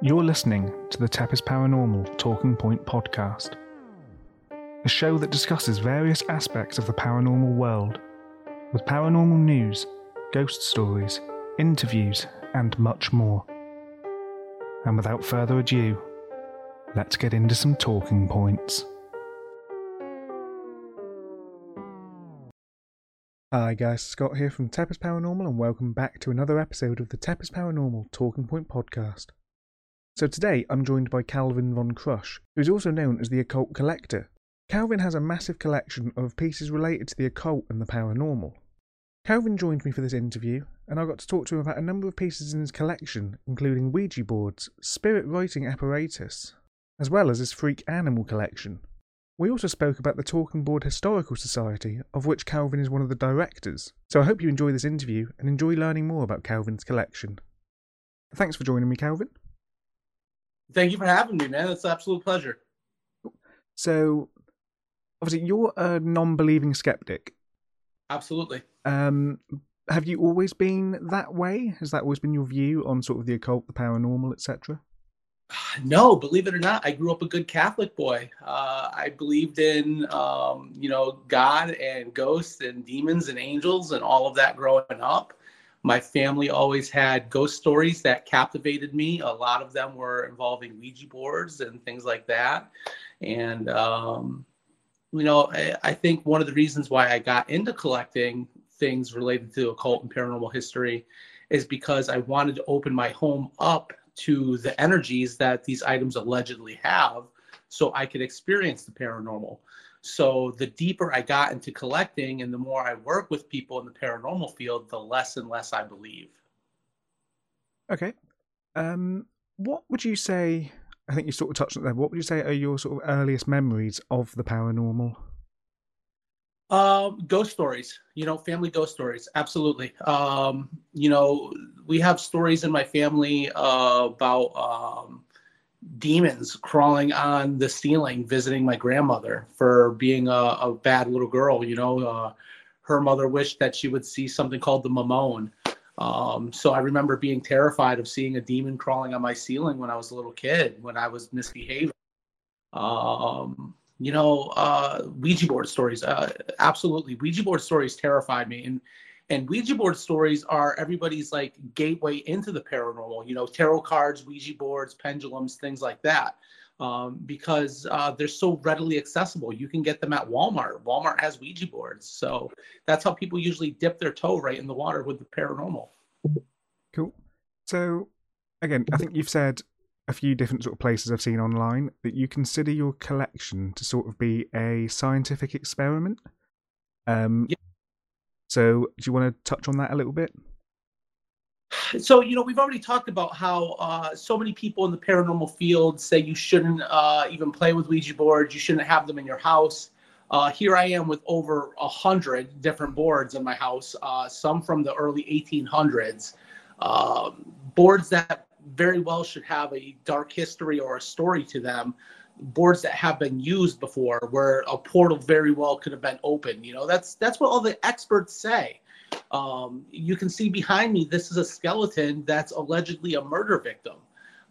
You're listening to the Tepes Paranormal Talking Point podcast, a show that discusses various aspects of the paranormal world, with paranormal news, ghost stories, interviews, and much more. And without further ado, let's get into some talking points. Hi guys, Scott here from Tepes Paranormal, and welcome back to another episode of the Tepes Paranormal Talking Point podcast. So today I'm joined by Calvin von Crush, who is also known as the Occult Collector. Calvin has a massive collection of pieces related to the occult and the paranormal. Calvin joined me for this interview, and I got to talk to him about a number of pieces in his collection, including Ouija boards, spirit writing apparatus, as well as his freak animal collection. We also spoke about the Talking Board Historical Society, of which Calvin is one of the directors. So I hope you enjoy this interview and enjoy learning more about Calvin's collection. Thanks for joining me, Calvin. Thank you for having me, man. It's an absolute pleasure. So, obviously, you're a non believing skeptic. Absolutely. Um, have you always been that way? Has that always been your view on sort of the occult, the paranormal, etc.? No, believe it or not, I grew up a good Catholic boy. Uh, I believed in, um, you know, God and ghosts and demons and angels and all of that growing up. My family always had ghost stories that captivated me. A lot of them were involving Ouija boards and things like that. And, um, you know, I, I think one of the reasons why I got into collecting things related to occult and paranormal history is because I wanted to open my home up to the energies that these items allegedly have so I could experience the paranormal. So the deeper I got into collecting and the more I work with people in the paranormal field, the less and less I believe. Okay. Um, what would you say? I think you sort of touched on that. What would you say are your sort of earliest memories of the paranormal? Um, ghost stories, you know, family ghost stories. Absolutely. Um, you know, we have stories in my family uh, about um, demons crawling on the ceiling, visiting my grandmother for being a, a bad little girl. You know, uh, her mother wished that she would see something called the Mamone. Um, so I remember being terrified of seeing a demon crawling on my ceiling when I was a little kid, when I was misbehaving. Um, you know, uh, Ouija board stories. Uh, absolutely, Ouija board stories terrified me, and and Ouija board stories are everybody's like gateway into the paranormal. You know, tarot cards, Ouija boards, pendulums, things like that, um, because uh, they're so readily accessible. You can get them at Walmart. Walmart has Ouija boards, so that's how people usually dip their toe right in the water with the paranormal. Cool. So, again, I think you've said a few different sort of places I've seen online that you consider your collection to sort of be a scientific experiment. Um, yeah. So, do you want to touch on that a little bit? So, you know, we've already talked about how uh, so many people in the paranormal field say you shouldn't uh, even play with Ouija boards, you shouldn't have them in your house. Uh, here I am with over a hundred different boards in my house, uh, some from the early 1800s, um, boards that very well should have a dark history or a story to them boards that have been used before where a portal very well could have been opened you know? That's that's what all the experts say. Um, you can see behind me this is a skeleton that's allegedly a murder victim.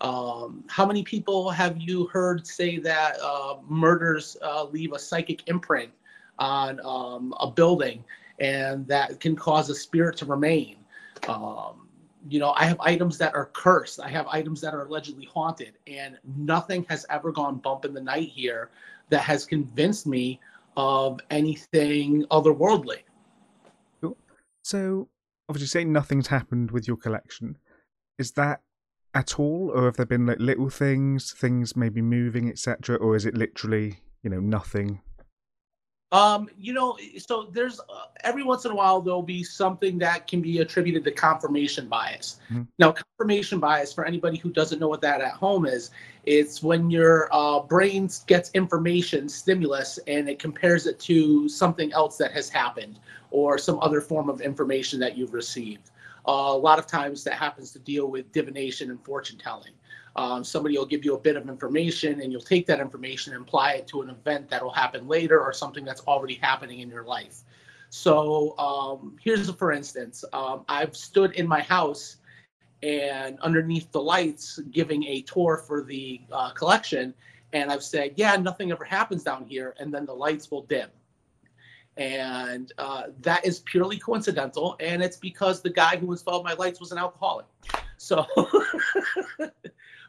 Um, how many people have you heard say that uh, murders uh, leave a psychic imprint on um, a building and that can cause a spirit to remain? Um, you know, I have items that are cursed. I have items that are allegedly haunted, and nothing has ever gone bump in the night here that has convinced me of anything otherworldly. Cool. So, obviously, saying nothing's happened with your collection. Is that at all, or have there been like little things, things maybe moving, etc., or is it literally, you know, nothing um, you know, so there's uh, every once in a while there'll be something that can be attributed to confirmation bias. Mm-hmm. Now, confirmation bias for anybody who doesn't know what that at home is, it's when your uh, brain gets information stimulus and it compares it to something else that has happened or some other form of information that you've received. Uh, a lot of times that happens to deal with divination and fortune telling. Um, somebody will give you a bit of information and you'll take that information and apply it to an event that will happen later or something that's already happening in your life. So um, here's a for instance um, I've stood in my house and underneath the lights giving a tour for the uh, collection. And I've said, yeah, nothing ever happens down here. And then the lights will dim. And uh, that is purely coincidental. And it's because the guy who installed my lights was an alcoholic. So,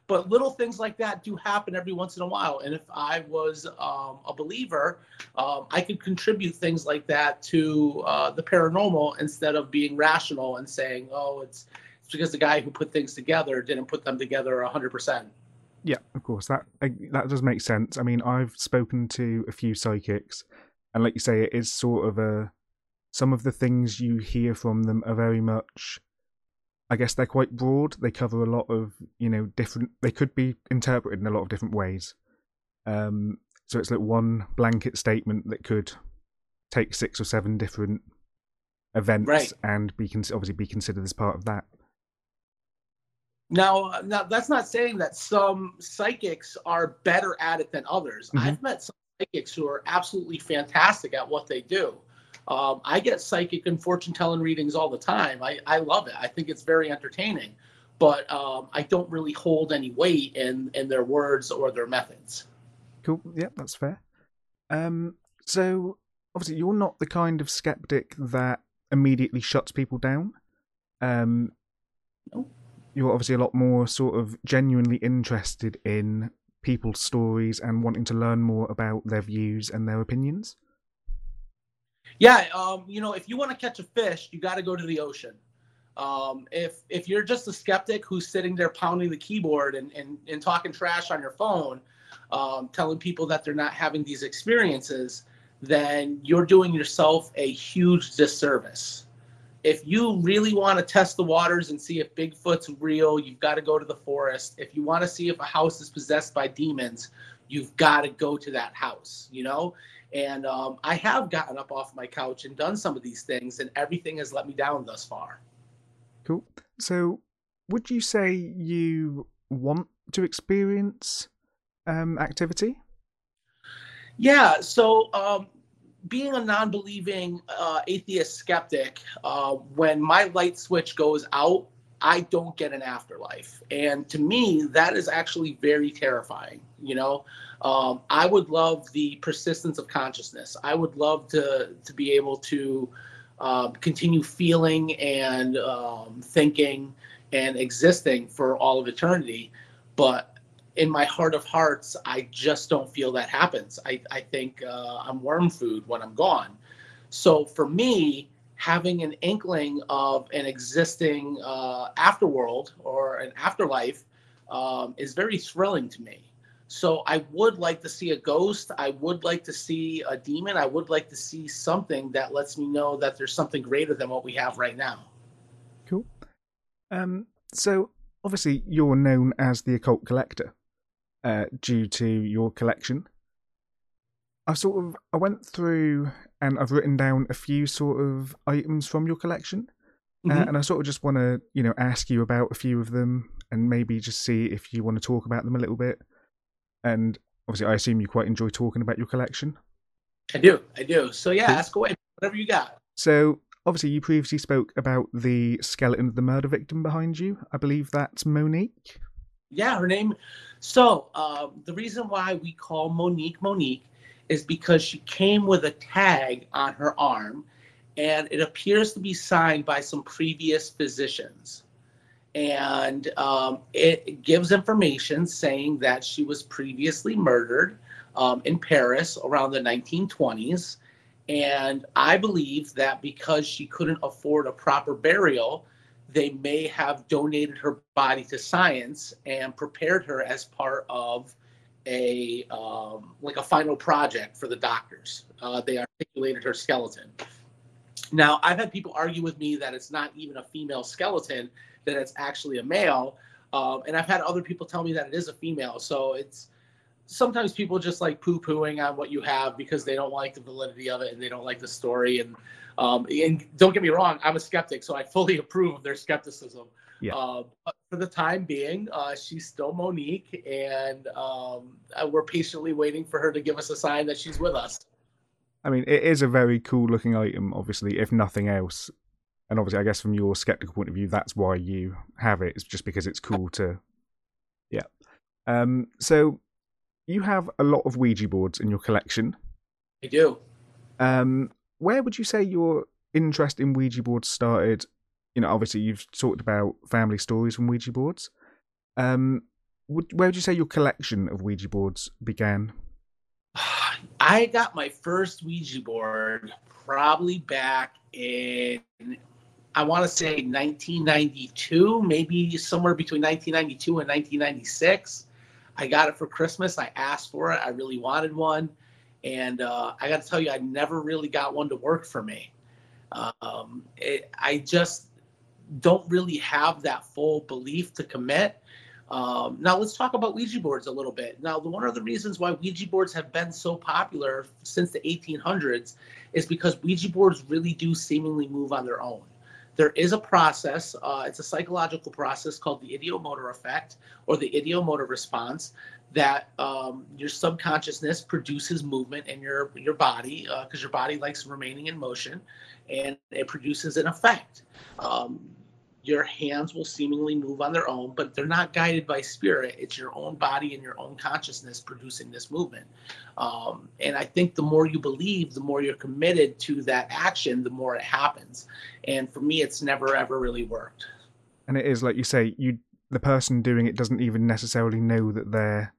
but little things like that do happen every once in a while. And if I was um, a believer, um, I could contribute things like that to uh, the paranormal instead of being rational and saying, oh, it's, it's because the guy who put things together didn't put them together 100%. Yeah, of course. That that does make sense. I mean, I've spoken to a few psychics, and like you say, it is sort of a. Some of the things you hear from them are very much I guess they're quite broad. They cover a lot of, you know, different. They could be interpreted in a lot of different ways. Um, so it's like one blanket statement that could take six or seven different events Right. and be con- obviously be considered as part of that. Now, uh, now that's not saying that some psychics are better at it than others. Mhm. I've met some psychics who are absolutely fantastic at what they do. Um, I get psychic and fortune telling readings all the time. I, I love it. I think it's very entertaining, but um, I don't really hold any weight in in their words or their methods. Cool. Yeah, that's fair. Um, so obviously you're not the kind of skeptic that immediately shuts people down. Um, No. you're obviously a lot more sort of genuinely interested in people's stories and wanting to learn more about their views and their opinions. Yeah, um, you know, if you want to catch a fish, you got to go to the ocean. Um, if if you're just a skeptic who's sitting there pounding the keyboard and and, and talking trash on your phone, um, telling people that they're not having these experiences, then you're doing yourself a huge disservice. If you really want to test the waters and see if Bigfoot's real, you've got to go to the forest. If you want to see if a house is possessed by demons, you've got to go to that house. You know, and um, I have gotten up off my couch and done some of these things, and everything has let me down thus far. Cool. So would you say you want to experience um, activity? Yeah. So, um, being a non believing uh, atheist skeptic, uh, when my light switch goes out, I don't get an afterlife. And to me, that is actually very terrifying. You know, um, I would love the persistence of consciousness. I would love to, to be able to um, continue feeling and um, thinking and existing for all of eternity. But in my heart of hearts, I just don't feel that happens. I, I think uh, I'm worm food when I'm gone. So for me, having an inkling of an existing uh, afterworld or an afterlife um, is very thrilling to me. So I would like to see a ghost. I would like to see a demon. I would like to see something that lets me know that there's something greater than what we have right now. Cool. Um, so obviously you're known as the occult collector uh, due to your collection. I sort of I went through and I've written down a few sort of items from your collection, uh, Mhm. and I sort of just want to you know ask you about a few of them and maybe just see if you want to talk about them a little bit. And obviously, I assume you quite enjoy talking about your collection. I do. I do. So yeah, Cool. ask away. Whatever you got. So obviously, you previously spoke about the skeleton of the murder victim behind you. I believe that's Monique. Yeah, her name. So um, the reason why we call Monique Monique is because she came with a tag on her arm, and it appears to be signed by some previous physicians. And um, it gives information saying that she was previously murdered um, in Paris around the 1920s. And I believe that because she couldn't afford a proper burial, they may have donated her body to science and prepared her as part of a um, like a final project for the doctors. Uh, they articulated her skeleton. Now, I've had people argue with me that it's not even a female skeleton; that it's actually a male, um, and I've had other people tell me that it is a female. So it's sometimes people just like poo-pooing on what you have because they don't like the validity of it and they don't like the story and um, and don't get me wrong, I'm a skeptic, so I fully approve of their skepticism. Yeah. Uh, but for the time being, uh, she's still Monique, and um, uh, we're patiently waiting for her to give us a sign that she's with us. I mean, it is a very cool looking item, obviously, if nothing else. and obviously, I guess from your skeptical point of view, that's why you have it. It's just because it's cool to, yeah. Um, so you have a lot of Ouija boards in your collection. I do. Um, where would you say your interest in Ouija boards started? You know, obviously you've talked about family stories from Ouija boards. Um, would, where would you say your collection of Ouija boards began? I got my first Ouija board probably back in, I want to say 1992, maybe somewhere between 1992 and 1996. I got it for Christmas. I asked for it. I really wanted one. And uh, I got to tell you, I never really got one to work for me. Um, it, I just don't really have that full belief to commit. Um, now let's talk about Ouija boards a little bit. Now, one of the reasons why Ouija boards have been so popular since the 1800s is because Ouija boards really do seemingly move on their own. There is a process, uh, it's a psychological process called the ideomotor effect or the ideomotor response that um, your subconsciousness produces movement in your, your body because uh, your body likes remaining in motion and it produces an effect. Um, your hands will seemingly move on their own, but they're not guided by spirit. It's your own body and your own consciousness producing this movement. Um, and I think the more you believe, the more you're committed to that action, the more it happens. And for me, it's never ever really worked. And it is like you say, you the person doing it doesn't even necessarily know that they're,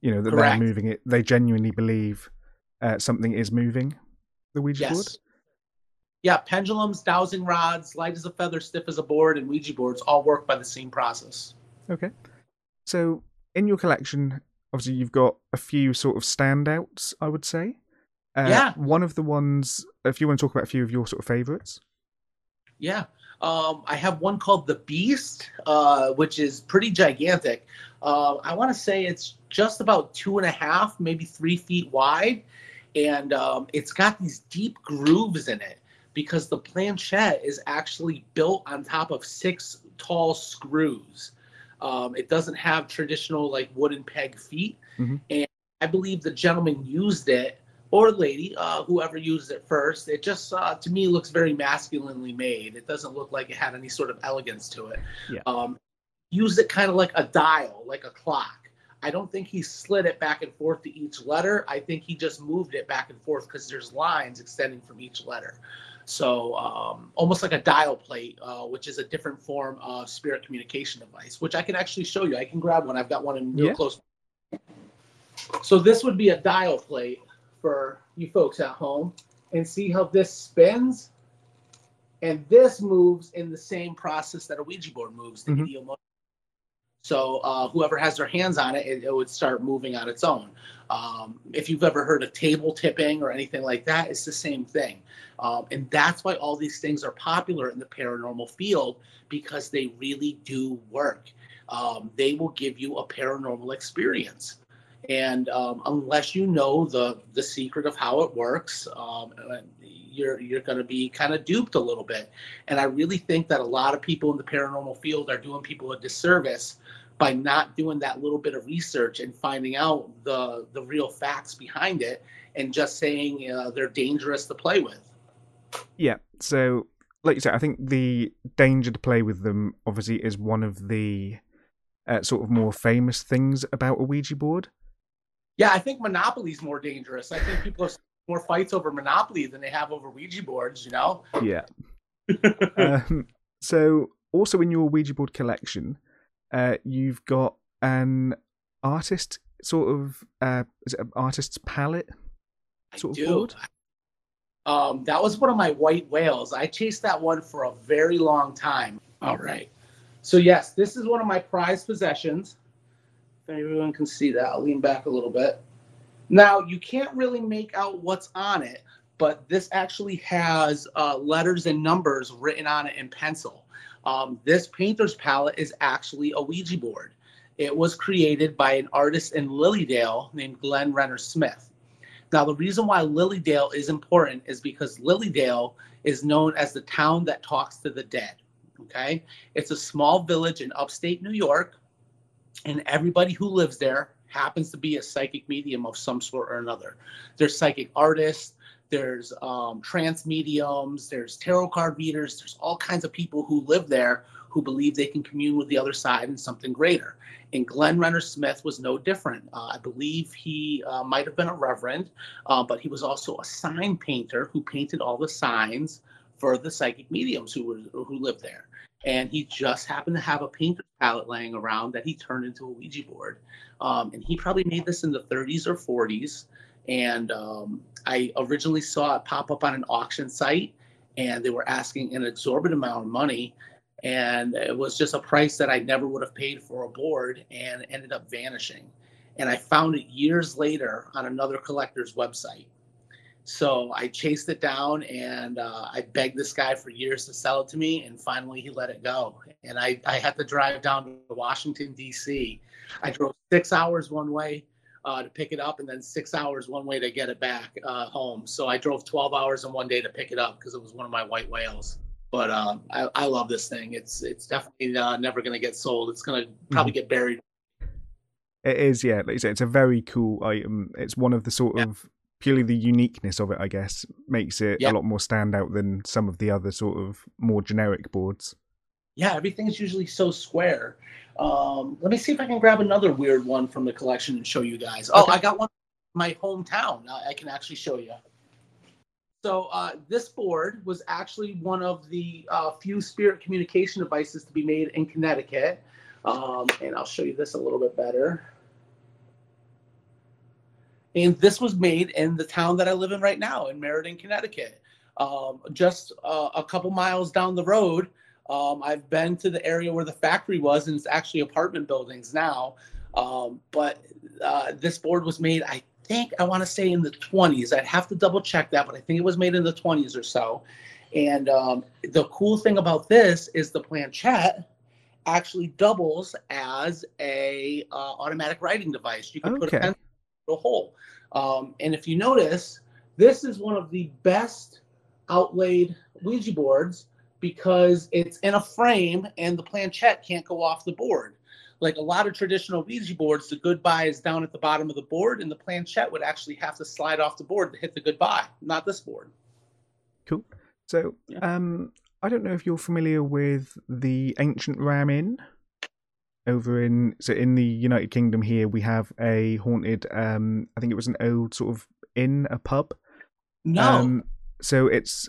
you know, that Correct. they're moving it. They genuinely believe uh, something is moving the Ouija yes. board yeah, pendulums, dowsing rods, light as a feather, stiff as a board, and Ouija boards all work by the same process. Okay. So in your collection, obviously you've got a few sort of standouts, I would say. Uh, yeah. One of the ones, if you want to talk about a few of your sort of favorites. Yeah. Um, I have one called the Beast, uh, which is pretty gigantic. Uh, I want to say it's just about two and a half, maybe three feet wide, and um, it's got these deep grooves in it because the planchette is actually built on top of six tall screws. Um, it doesn't have traditional like wooden peg feet, mm-hmm. and I believe the gentleman used it or lady, uh, whoever used it first. It just uh, to me looks very masculinely made. It doesn't look like it had any sort of elegance to it. Yeah. Um, used it kind of like a dial, like a clock. I don't think he slid it back and forth to each letter. I think he just moved it back and forth because there's lines extending from each letter. So um, almost like a dial plate, uh, which is a different form of spirit communication device, which I can actually show you. I can grab one. I've got one in real yeah. close. So this would be a dial plate for you folks at home, and see how this spins, and this moves in the same process that a Ouija board moves. The mm-hmm. So uh, whoever has their hands on it, it, it, would start moving on its own. Um, if you've ever heard of table tipping or anything like that, it's the same thing. Um, and that's why all these things are popular in the paranormal field because they really do work. Um, they will give you a paranormal experience. And um, unless you know the the secret of how it works, um, you're you're going to be kind of duped a little bit. And I really think that a lot of people in the paranormal field are doing people a disservice by not doing that little bit of research and finding out the the real facts behind it and just saying uh, they're dangerous to play with. Yeah. So, like you said, I think the danger to play with them obviously is one of the uh, sort of more famous things about a Ouija board. Yeah, I think Monopoly's more dangerous. I think people have more fights over Monopoly than they have over Ouija boards. You know. Yeah. um, so, also in your Ouija board collection, uh, you've got an artist sort of uh, is it an artist's palette sort I of do. board? Um, that was one of my white whales. I chased that one for a very long time. All right. So yes, this is one of my prized possessions. If everyone can see that, I'll lean back a little bit. Now you can't really make out what's on it, but this actually has uh, letters and numbers written on it in pencil. Um, this painter's palette is actually a Ouija board. It was created by an artist in Lily Dale named Glenn Renner Smith. Now, the reason why Lily Dale is important is because Lily Dale is known as the town that talks to the dead. Okay. It's a small village in upstate New York, and everybody who lives there happens to be a psychic medium of some sort or another. There's psychic artists, there's um, trance mediums, there's tarot card readers, there's all kinds of people who live there who believe they can commune with the other side and something greater. And Glenn Renner Smith was no different. Uh, I believe he uh, might have been a reverend, uh, but he was also a sign painter who painted all the signs for the psychic mediums who were who lived there. And he just happened to have a painter's palette laying around that he turned into a Ouija board. Um, and he probably made this in the 30s or 40s. And um, I originally saw it pop up on an auction site, and they were asking an exorbitant amount of money. And it was just a price that I never would have paid for a board, and ended up vanishing. And I found it years later on another collector's website. So I chased it down and uh, I begged this guy for years to sell it to me, and finally he let it go. And I, I had to drive down to Washington, D.C. I drove six hours one way uh, to pick it up, and then six hours one way to get it back uh, home. So I drove 12 hours in one day to pick it up because it was one of my white whales. But uh, I, I, love this thing. It's it's definitely uh, never going to get sold. It's going to probably mm-hmm. get buried. It is, yeah. Like you it's a very cool item. It's one of the sort yeah. of purely the uniqueness of it, I guess, makes it yeah. a lot more standout than some of the other sort of more generic boards. Yeah, everything's usually so square. Um, let me see if I can grab another weird one from the collection and show you guys. Oh, I got one in my hometown. I can actually show you. So uh, this board was actually one of the uh, few spirit communication devices to be made in Connecticut. Um, and I'll show you this a little bit better. And this was made in the town that I live in right now, in Meriden, Connecticut. Um, just uh, a couple miles down the road, um, I've been to the area where the factory was, and it's actually apartment buildings now. Um, but uh, this board was made, I think, I want to say in the 20s. I'd have to double check that, but I think it was made in the 20s or so. And um, the cool thing about this is the planchette actually doubles as a uh, automatic writing device. You can okay. put a pencil in a hole. Um, and if you notice, this is one of the best outlaid Ouija boards because it's in a frame and the planchette can't go off the board. Like a lot of traditional Ouija boards, the goodbye is down at the bottom of the board, and the planchette would actually have to slide off the board to hit the goodbye, not this board. Cool. So, yeah. um, I don't know if you're familiar with the ancient Ram Inn over in so in the United Kingdom. Here we have a haunted. Um, I think it was an old sort of inn, a pub. No. Um, so it's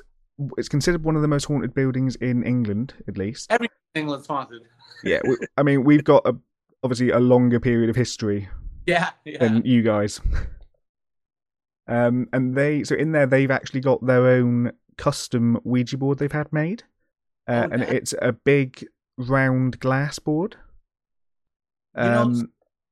it's considered one of the most haunted buildings in England, at least. Every England's haunted. yeah, we, I mean, we've got a, obviously a longer period of history. Yeah, yeah. Than you guys. Um, and they so in there they've actually got their own custom Ouija board they've had made, uh, oh, and it's a big round glass board. Um, you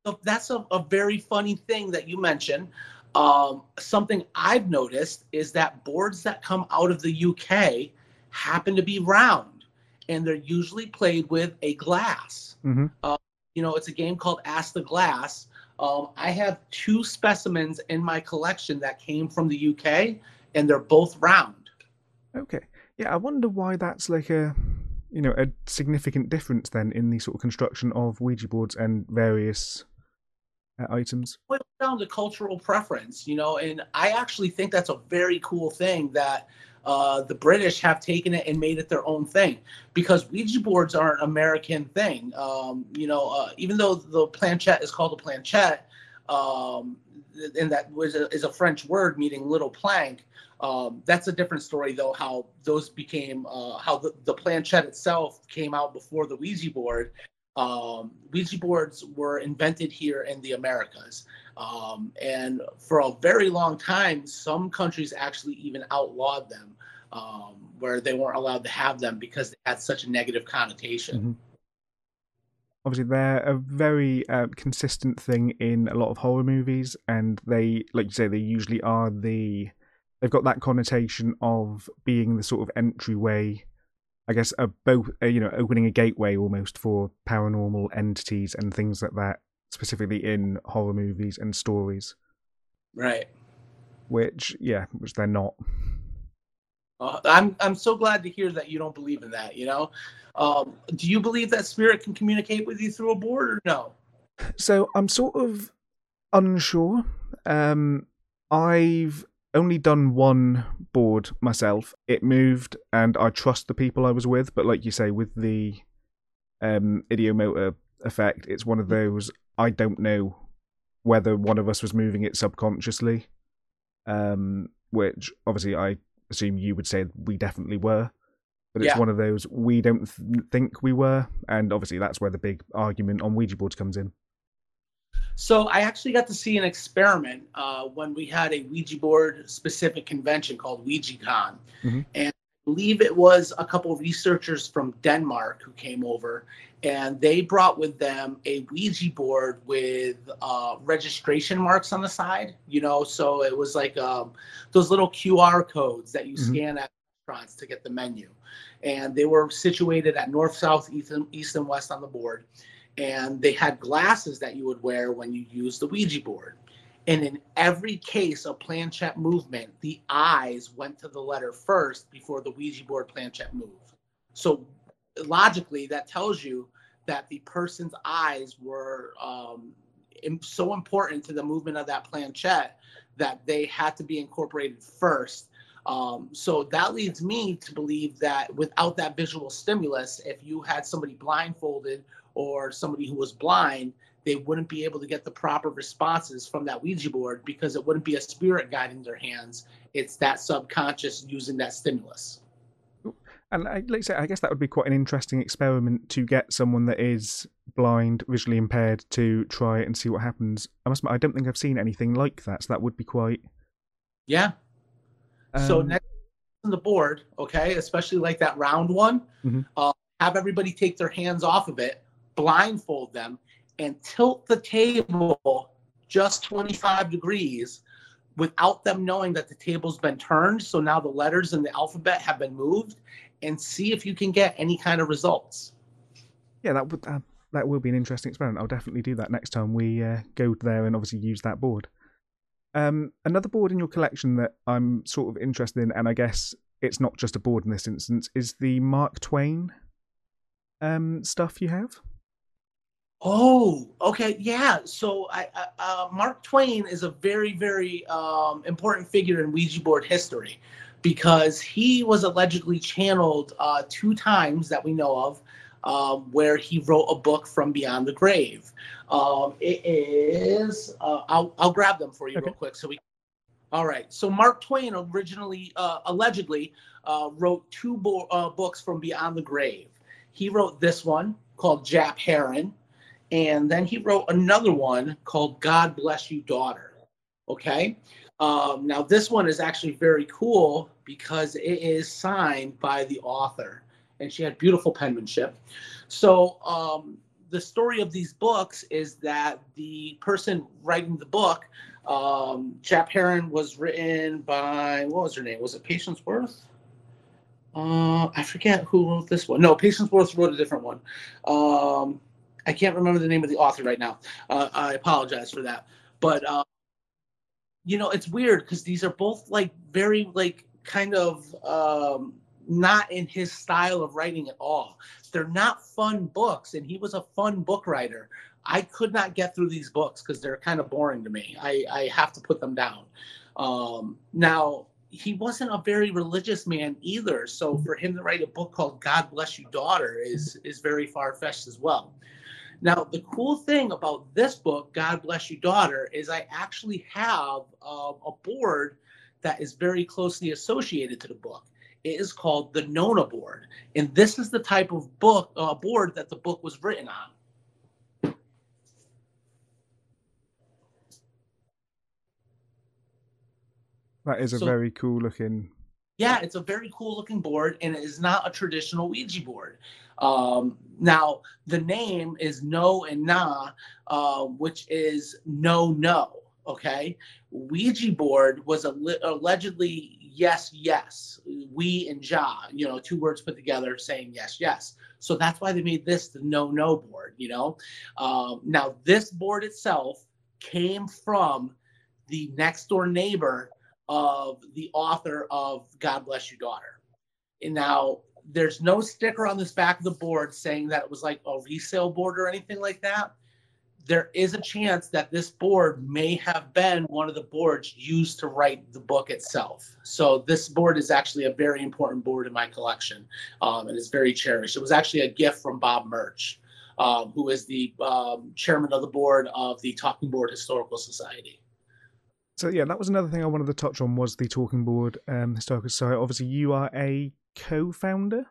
know, um, that's a, a very funny thing that you mentioned. Um, something I've noticed is that boards that come out of the UK happen to be round, and they're usually played with a glass. Mm-hmm. Uh, you know, it's a game called Ask the Glass. Um, I have two specimens in my collection that came from the UK, and they're both round. Okay, yeah, I wonder why that's like a you know a significant difference then in the sort of construction of Ouija boards and various items? Well, down to cultural preference, you know, and I actually think that's a very cool thing that uh, the British have taken it and made it their own thing because Ouija boards are an American thing. Um, you know, uh, even though the planchette is called a planchette, um, and that was a, is a French word meaning little plank. Um, that's a different story, though. How those became, uh, how the, the planchette itself came out before the Ouija board, um, Ouija boards were invented here in the Americas. Um, and for a very long time, some countries actually even outlawed them, um, where they weren't allowed to have them because they had such a negative connotation. Mm-hmm. Obviously, they're a very uh, consistent thing in a lot of horror movies, and they, like you say, they usually are the. They've got that connotation of being the sort of entryway I guess a both you know opening a gateway almost for paranormal entities and things like that, specifically in horror movies and stories. Right. Which yeah, which they're not. Uh, I'm I'm so glad to hear that you don't believe in that. You know, um, do you believe that spirit can communicate with you through a board or no? So I'm sort of unsure. Um, I've only done one board myself. It moved, and I trust the people I was with. But like you say, with the um, ideomotor effect, it's one of those I don't know whether one of us was moving it subconsciously. Um, which obviously I assume you would say we definitely were. But it's Yeah. one of those we don't th- think we were, and obviously that's where the big argument on Ouija boards comes in. So I actually got to see an experiment uh, when we had a Ouija board specific convention called OuijaCon, Mhm. and I believe it was a couple of researchers from Denmark who came over, and they brought with them a Ouija board with uh, registration marks on the side. You know, so it was like um, those little QR codes that you Mhm. scan at restaurants to get the menu, and they were situated at north, south, east, and, east, and west on the board and they had glasses that you would wear when you use the Ouija board. And in every case of planchette movement, the eyes went to the letter first before the Ouija board planchette moved. So logically, that tells you that the person's eyes were um, so important to the movement of that planchette that they had to be incorporated first. Um, so that leads me to believe that without that visual stimulus, if you had somebody blindfolded or somebody who was blind, they wouldn't be able to get the proper responses from that Ouija board because it wouldn't be a spirit guiding their hands. It's that subconscious using that stimulus. And I, like I say, I guess that would be quite an interesting experiment to get someone that is blind, visually impaired, to try and see what happens. I must admit, I don't think I've seen anything like that, so that would be quite. Yeah. so um, next on the board, okay, especially like that round one, Mhm. uh, have everybody take their hands off of it, blindfold them, and tilt the table just 25 degrees without them knowing that the table's been turned. So now the letters in the alphabet have been moved, and see if you can get any kind of results. yeah, that would uh, that will be an interesting experiment. I'll definitely do that next time we uh, go there and obviously use that board. Um, another board in your collection that I'm sort of interested in, and I guess it's not just a board in this instance, is the Mark Twain um, stuff you have. Oh, okay, yeah. So I, I, uh, Mark Twain is a very, very um, important figure in Ouija board history because he was allegedly channeled uh, two times that we know of, um, where he wrote a book from beyond the grave. Um, it is. Uh, I'll I'll grab them for you Okay. real quick so we. All right. So Mark Twain originally, uh, allegedly, uh, wrote two bo- uh, books from beyond the grave. He wrote this one called Jap Herron and then he wrote another one called God Bless You, Daughter. Okay. Um, now, this one is actually very cool because it is signed by the author, and she had beautiful penmanship. So, um, the story of these books is that the person writing the book, um, Jap Herron, was written by what was her name? Was it Patience Worth? Uh, I forget who wrote this one. No, Patience Worth wrote a different one. Um, I can't remember the name of the author right now. Uh, I apologize for that. But uh, you know, it's weird because these are both like very like kind of um, not in his style of writing at all. They're not fun books, and he was a fun book writer. I could not get through these books because they're kind of boring to me. I, I have to put them down. Um, now, he wasn't a very religious man either. So for him to write a book called God Bless You Daughter is is very far fetched as well. Now, the cool thing about this book, God Bless You Daughter, is I actually have um, a board that is very closely associated to the book. It is called the Nona board, and this is the type of book uh, board that the book was written on. That is a So- very cool looking. Yeah, it's a very cool looking board, and it is not a traditional Ouija board. Um, now, the name is No and Na, uh, which is no, no. Okay. Ouija board was alli- allegedly yes, yes. We and Ja, you know, two words put together saying yes, yes. So that's why they made this the no, no board, you know. Um, now, this board itself came from the next door neighbor of the author of God Bless You Daughter. And now there's no sticker on this back of the board saying that it was like a resale board or anything like that. there is a chance that this board may have been one of the boards used to write the book itself. So this board is actually a very important board in my collection, um, and it's very cherished. It was actually a gift from Bob Murch, um, who is the um, chairman of the board of the Talking Board Historical Society. So yeah, that was another thing I wanted to touch on was the Talking Board um, Historical Society. Obviously, you are a co-founder.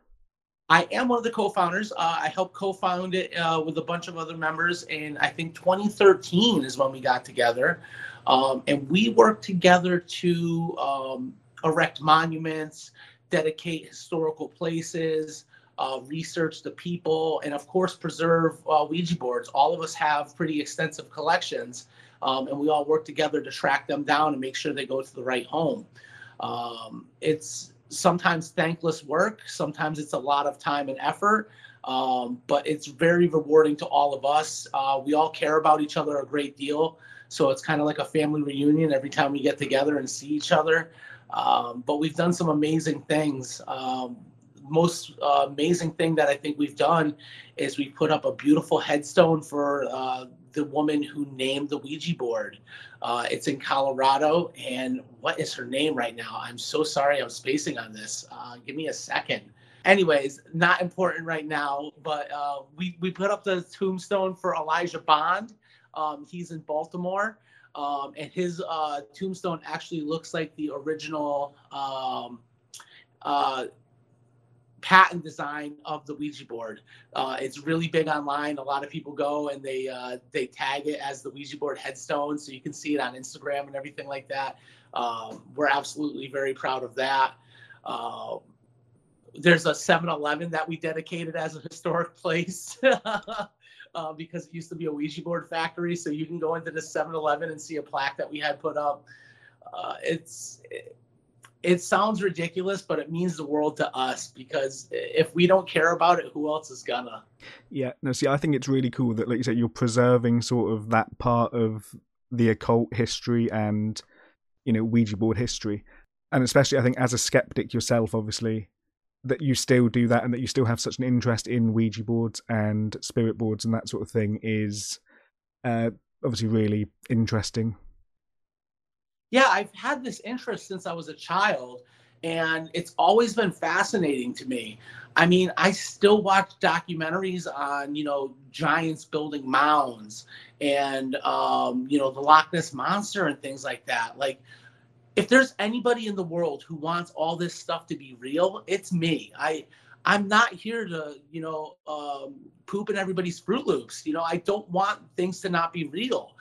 I am one of the co-founders. Uh, I helped co-found it uh, with a bunch of other members, and I think 2013 is when we got together, um, and we worked together to um, erect monuments, dedicate historical places, uh, research the people, and of course preserve uh, Ouija boards. All of us have pretty extensive collections, um, and we all work together to track them down and make sure they go to the right home. Um, it's sometimes thankless work. Sometimes it's a lot of time and effort, um, but it's very rewarding to all of us. Uh, we all care about each other a great deal. So it's kind of like a family reunion every time we get together and see each other. Um, but we've done some amazing things. Um, most uh, amazing thing that I think we've done is we put up a beautiful headstone for uh, the woman who named the Ouija board. Uh, it's in Colorado, and what is her name right now? I'm so sorry, I'm spacing on this. Uh, give me a second. Anyways, not important right now, but uh, we we put up the tombstone for Elijah Bond. Um, he's in Baltimore, um, and his uh, tombstone actually looks like the original. Um, uh, patent design of the Ouija board. Uh, it's really big online. A lot of people go and they uh, they tag it as the Ouija board headstone, so you can see it on Instagram and everything like that. Um, we're absolutely very proud of that. Uh, there's a 7-Eleven that we dedicated as a historic place. Uh, because it used to be a Ouija board factory, so you can go into the 7-Eleven and see a plaque that we had put up. Uh, it's it, it sounds ridiculous, but it means the world to us because if we don't care about it, who else is gonna? Yeah, no, see, I think it's really cool that, like you said, you're preserving sort of that part of the occult history and, you know, Ouija board history. And especially, I think, as a skeptic yourself, obviously, that you still do that and that you still have such an interest in Ouija boards and spirit boards and that sort of thing is uh, obviously really interesting yeah, I've had this interest since I was a child, and it's always been fascinating to me. I mean, I still watch documentaries on, you know, giants building mounds and, um, you know, the Loch Ness Monster and things like that. Like, if there's anybody in the world who wants all this stuff to be real, it's me. I, I'm not here to, you know, um, poop in everybody's Fruit Loops. You know, I don't want things to not be real.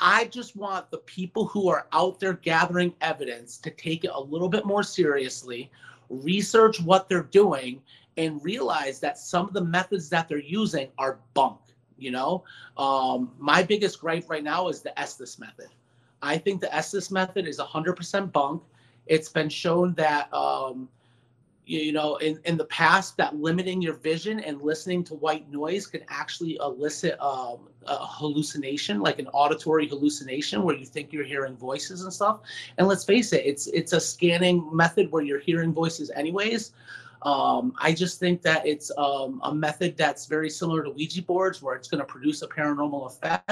I just want the people who are out there gathering evidence to take it a little bit more seriously, research what they're doing, and realize that some of the methods that they're using are bunk. You know, um, my biggest gripe right now is the Estes method. I think the Estes method is 100% bunk. It's been shown that um, you know in, in the past that limiting your vision and listening to white noise can actually elicit um, a hallucination like an auditory hallucination where you think you're hearing voices and stuff. And let's face it it's it's a scanning method where you're hearing voices anyways. Um, i just think that it's um, a method that's very similar to ouija boards where it's going to produce a paranormal effect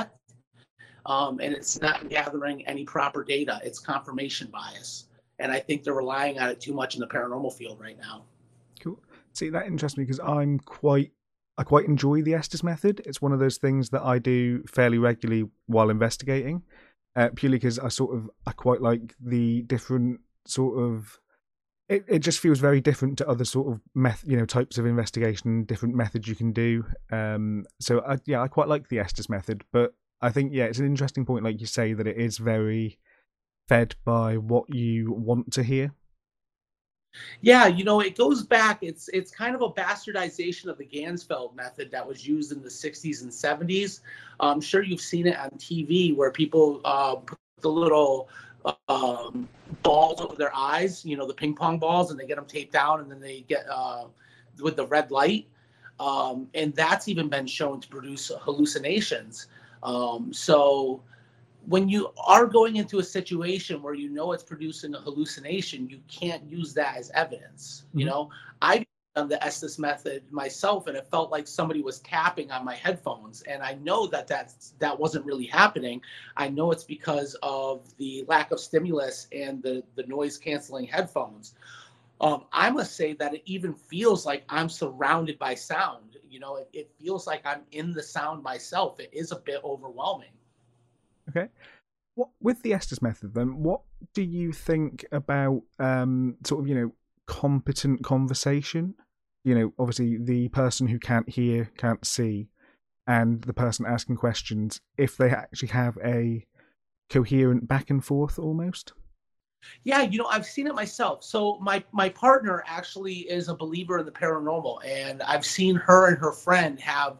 um, and it's not gathering any proper data. It's confirmation bias and I think they're relying on it too much in the paranormal field right now. Cool. See, that interests me because I'm quite, I quite enjoy the Estes method. It's one of those things that I do fairly regularly while investigating, uh, purely because I sort of, I quite like the different sort of. It, it just feels very different to other sort of meth, you know, types of investigation, different methods you can do. Um, so I, yeah, I quite like the Estes method, but I think yeah, it's an interesting point, like you say, that it is very fed by what you want to hear? Yeah, you know, it goes back. It's it's kind of a bastardization of the Ganzfeld method that was used in the '60s and '70s. I'm sure you've seen it on TV where people uh, put the little um, balls over their eyes, you know, the ping pong balls, and they get them taped down, and then they get uh, with the red light, um, and that's even been shown to produce hallucinations. Um, so when you are going into a situation where you know it's producing a hallucination, you can't use that as evidence. Mm-hmm. You know, I've done the Estes method myself, and it felt like somebody was tapping on my headphones. And I know that that's, that wasn't really happening. I know it's because of the lack of stimulus and the, the noise canceling headphones. Um, I must say that it even feels like I'm surrounded by sound. You know, it, it feels like I'm in the sound myself. It is a bit overwhelming. Okay. What with the Estes method then? What do you think about um, sort of you know competent conversation? You know, obviously the person who can't hear, can't see, and the person asking questions, if they actually have a coherent back and forth almost. Yeah, you know, I've seen it myself. So my my partner actually is a believer in the paranormal, and I've seen her and her friend have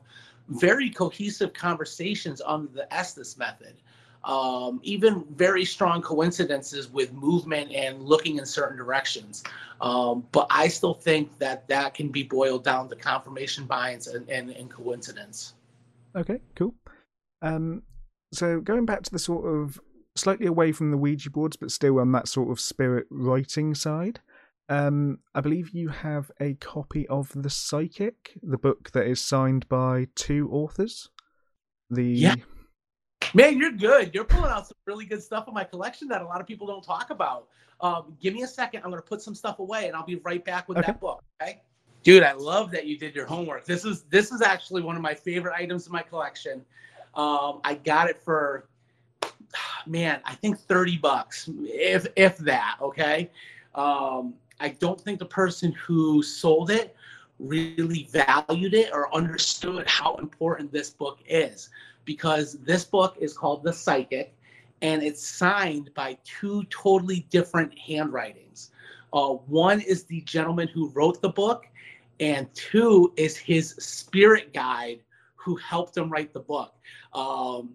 very cohesive conversations under the Estes method um, even very strong coincidences with movement and looking in certain directions. Um, but I still think that that can be boiled down to confirmation bias and, and, and coincidence. Okay, cool. Um, so going back to the sort of slightly away from the Ouija boards, but still on that sort of spirit writing side. Um, I believe you have a copy of The Psychic, the book that is signed by two authors. The yeah. Man, you're good. You're pulling out some really good stuff in my collection that a lot of people don't talk about. Um, give me a second. I'm going to put some stuff away, and I'll be right back with okay. that book. Okay, dude. I love that you did your homework. This is this is actually one of my favorite items in my collection. Um, I got it for man, I think 30 bucks, if if that. Okay. Um, I don't think the person who sold it really valued it or understood how important this book is because this book is called The Psychic and it's signed by two totally different handwritings. Uh, one is the gentleman who wrote the book, and two is his spirit guide who helped him write the book. Um,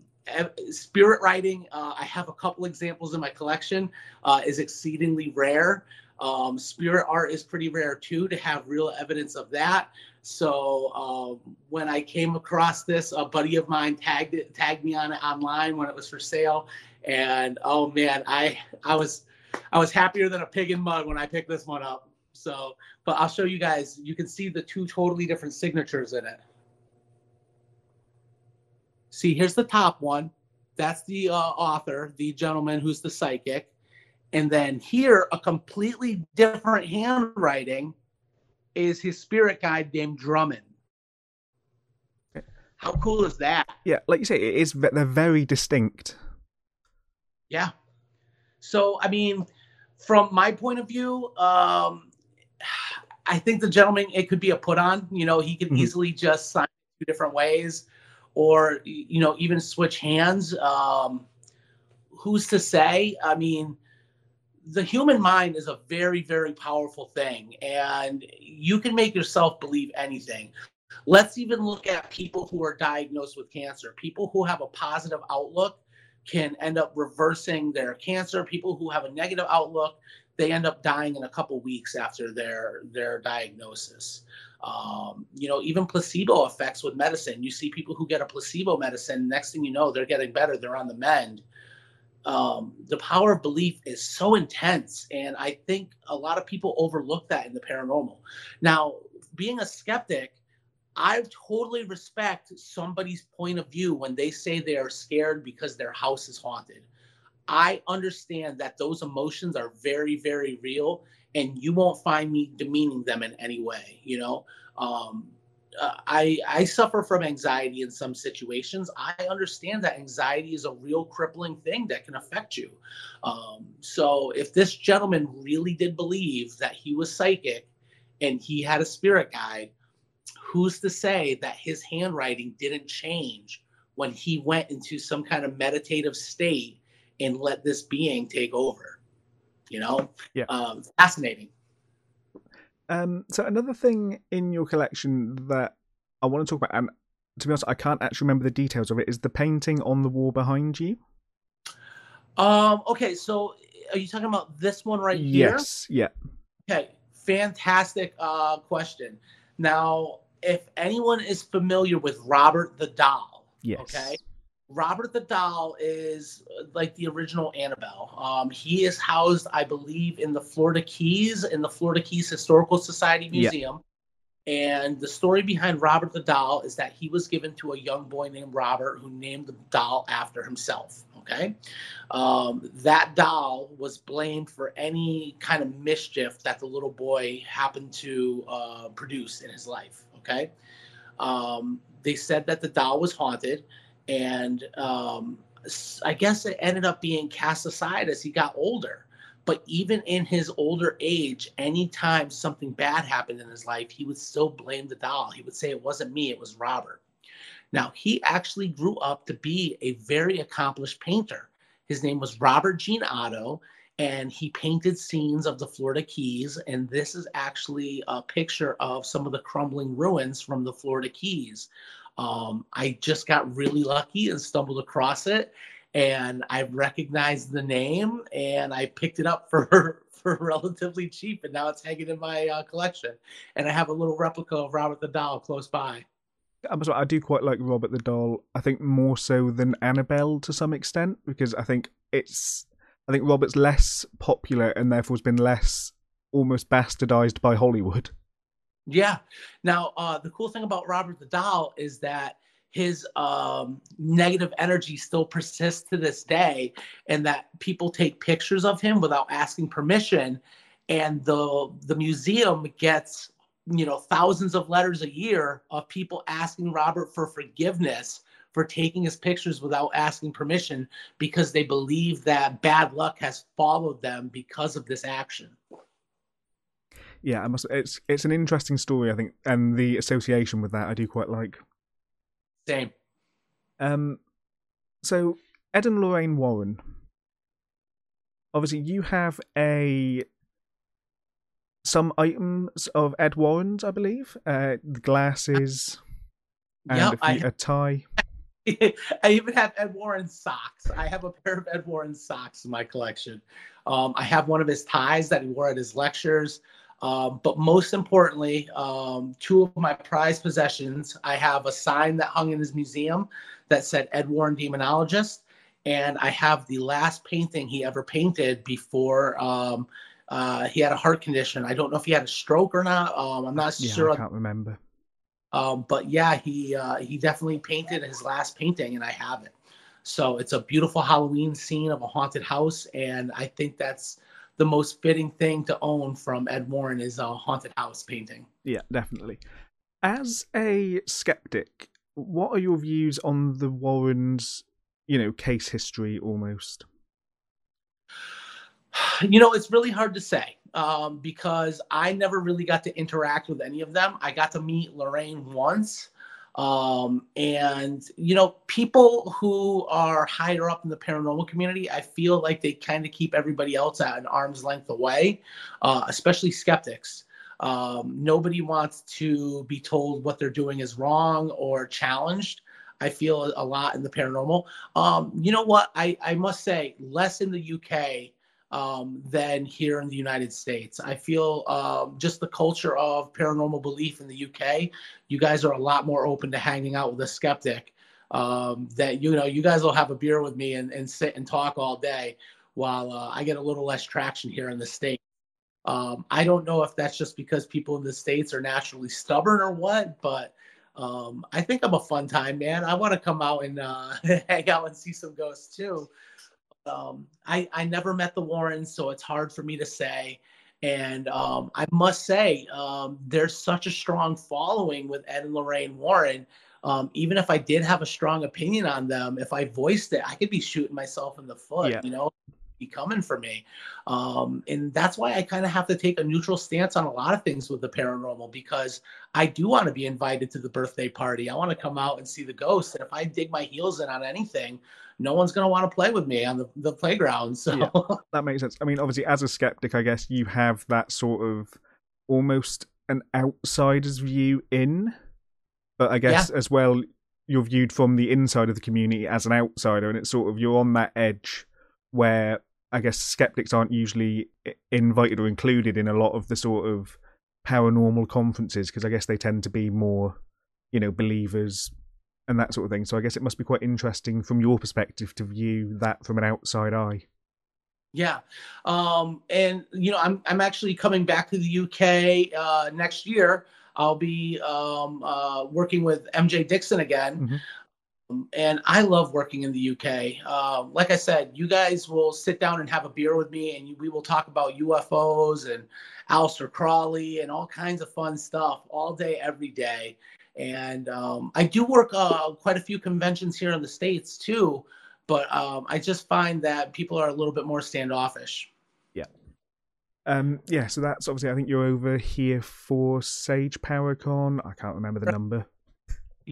spirit writing, uh, I have a couple examples in my collection, uh, is exceedingly rare. Um, spirit art is pretty rare too to have real evidence of that. So um, when I came across this, a buddy of mine tagged it, tagged me on it online when it was for sale, and oh man, I I was I was happier than a pig in mud when I picked this one up. So, but I'll show you guys. You can see the two totally different signatures in it. See, here's the top one. That's the uh, author, the gentleman who's the psychic. And then here, a completely different handwriting is his spirit guide named Drummond. How cool is that? Yeah, like you say, it is. They're very distinct. Yeah. So, I mean, from my point of view, um, I think the gentleman it could be a put on. You know, he could mm-hmm. easily just sign two different ways, or you know, even switch hands. Um, who's to say? I mean, the human mind is a very very powerful thing and you can make yourself believe anything. Let's even look at people who are diagnosed with cancer. People who have a positive outlook can end up reversing their cancer. People who have a negative outlook they end up dying in a couple weeks after their their diagnosis. Um, you know even placebo effects with medicine. You see people who get a placebo medicine next thing you know they're getting better. They're on the mend um, the power of belief is so intense. And I think a lot of people overlook that in the paranormal. Now, being a skeptic, I totally respect somebody's point of view when they say they are scared because their house is haunted. I understand that those emotions are very, very real, and you won't find me demeaning them in any way. You know, um, uh, I I suffer from anxiety in some situations. I understand that anxiety is a real crippling thing that can affect you. Um, so if this gentleman really did believe that he was psychic and he had a spirit guide, who's to say that his handwriting didn't change when he went into some kind of meditative state and let this being take over? You know, yeah, um, fascinating. Um, so another thing in your collection that I want to talk about, and to be honest, I can't actually remember the details of it, is the painting on the wall behind you. Um. Okay. So, are you talking about this one right here? Yes. Yeah. Okay. Fantastic uh, question. Now, if anyone is familiar with Robert the Doll, yes. Okay. Robert the Doll is uh, like the original Annabelle. Um, he is housed, I believe, in the Florida Keys, in the Florida Keys Historical Society Museum. And the story behind Robert the doll is that he was given to a young boy named Robert who named the doll after himself. Okay. Um, that doll was blamed for any kind of mischief that the little boy happened to uh, produce in his life. Okay. Um, they said that the doll was haunted. And um, I guess it ended up being cast aside as he got older. But even in his older age, anytime something bad happened in his life, he would still blame the doll. He would say, It wasn't me, it was Robert. Now, he actually grew up to be a very accomplished painter. His name was Robert Gene Otto, and he painted scenes of the Florida Keys. And this is actually a picture of some of the crumbling ruins from the Florida Keys. Um, I just got really lucky and stumbled across it and I recognized the name and I picked it up for for relatively cheap, and now it's hanging in my uh, collection. And I have a little replica of Robert the Doll close by. I do quite like Robert the Doll. I think more so than Annabelle to some extent because I think it's I think Robert's less popular and therefore has been less almost bastardized by Hollywood. Yeah. Now, uh, the cool thing about Robert the Doll is that his um, negative energy still persists to this day, and that people take pictures of him without asking permission, and the the museum gets you know thousands of letters a year of people asking Robert for forgiveness for taking his pictures without asking permission because they believe that bad luck has followed them because of this action. Yeah, I must. It's it's an interesting story, I think, and the association with that I do quite like. Same. Um, so Ed and Lorraine Warren. Obviously, you have a some items of Ed Warren's, I believe. Uh, the glasses and yep, a, few, I, a tie. I even have Ed Warren socks. I have a pair of Ed Warren socks in my collection. Um, I have one of his ties that he wore at his lectures. Um, but most importantly, um, two of my prized possessions. I have a sign that hung in his museum that said Ed Warren Demonologist, and I have the last painting he ever painted before um, uh, he had a heart condition. I don't know if he had a stroke or not. Um, I'm not yeah, sure. I can't remember. Um, but yeah, he uh, he definitely painted his last painting, and I have it. So it's a beautiful Halloween scene of a haunted house, and I think that's the most fitting thing to own from Ed Warren is a haunted house painting. Yeah, definitely. As a skeptic, what are your views on the Warrens, you know, case history almost? You know, it's really hard to say um, because I never really got to interact with any of them. I got to meet Lorraine once, um, and you know, people who are higher up in the paranormal community, I feel like they kind of keep everybody else at an arm's length away, uh, especially skeptics. Um, nobody wants to be told what they're doing is wrong or challenged. I feel a lot in the paranormal. Um, you know what? I, I must say, less in the UK um, than here in the United States. I feel um, just the culture of paranormal belief in the UK, you guys are a lot more open to hanging out with a skeptic. Um, that you know, you guys will have a beer with me and, and sit and talk all day, while uh, I get a little less traction here in the states. Um, I don't know if that's just because people in the states are naturally stubborn or what, but um, I think I'm a fun time, man. I want to come out and uh, hang out and see some ghosts too. Um, I, I never met the Warrens, so it's hard for me to say. And um, I must say, um, there's such a strong following with Ed and Lorraine Warren. Um, even if I did have a strong opinion on them, if I voiced it, I could be shooting myself in the foot. Yeah. You know, be coming for me. Um, and that's why I kind of have to take a neutral stance on a lot of things with the paranormal because I do want to be invited to the birthday party. I want to come out and see the ghosts. And if I dig my heels in on anything, no one's going to want to play with me on the, the playground. So yeah, that makes sense. I mean, obviously, as a skeptic, I guess you have that sort of almost an outsider's view in, but I guess yeah. as well, you're viewed from the inside of the community as an outsider, and it's sort of you're on that edge where I guess skeptics aren't usually invited or included in a lot of the sort of paranormal conferences because I guess they tend to be more, you know, believers and that sort of thing. So I guess it must be quite interesting from your perspective to view that from an outside eye. Yeah, um, and you know, I'm I'm actually coming back to the UK uh, next year. I'll be um, uh, working with MJ Dixon again. Mm-hmm. Um, and I love working in the UK. Um, like I said, you guys will sit down and have a beer with me, and we will talk about UFOs and Aleister Crowley and all kinds of fun stuff all day, every day. And um, I do work uh, quite a few conventions here in the States too, but um, I just find that people are a little bit more standoffish. Yeah. Um, yeah, so that's obviously, I think you're over here for Sage Paracon. I can't remember the number.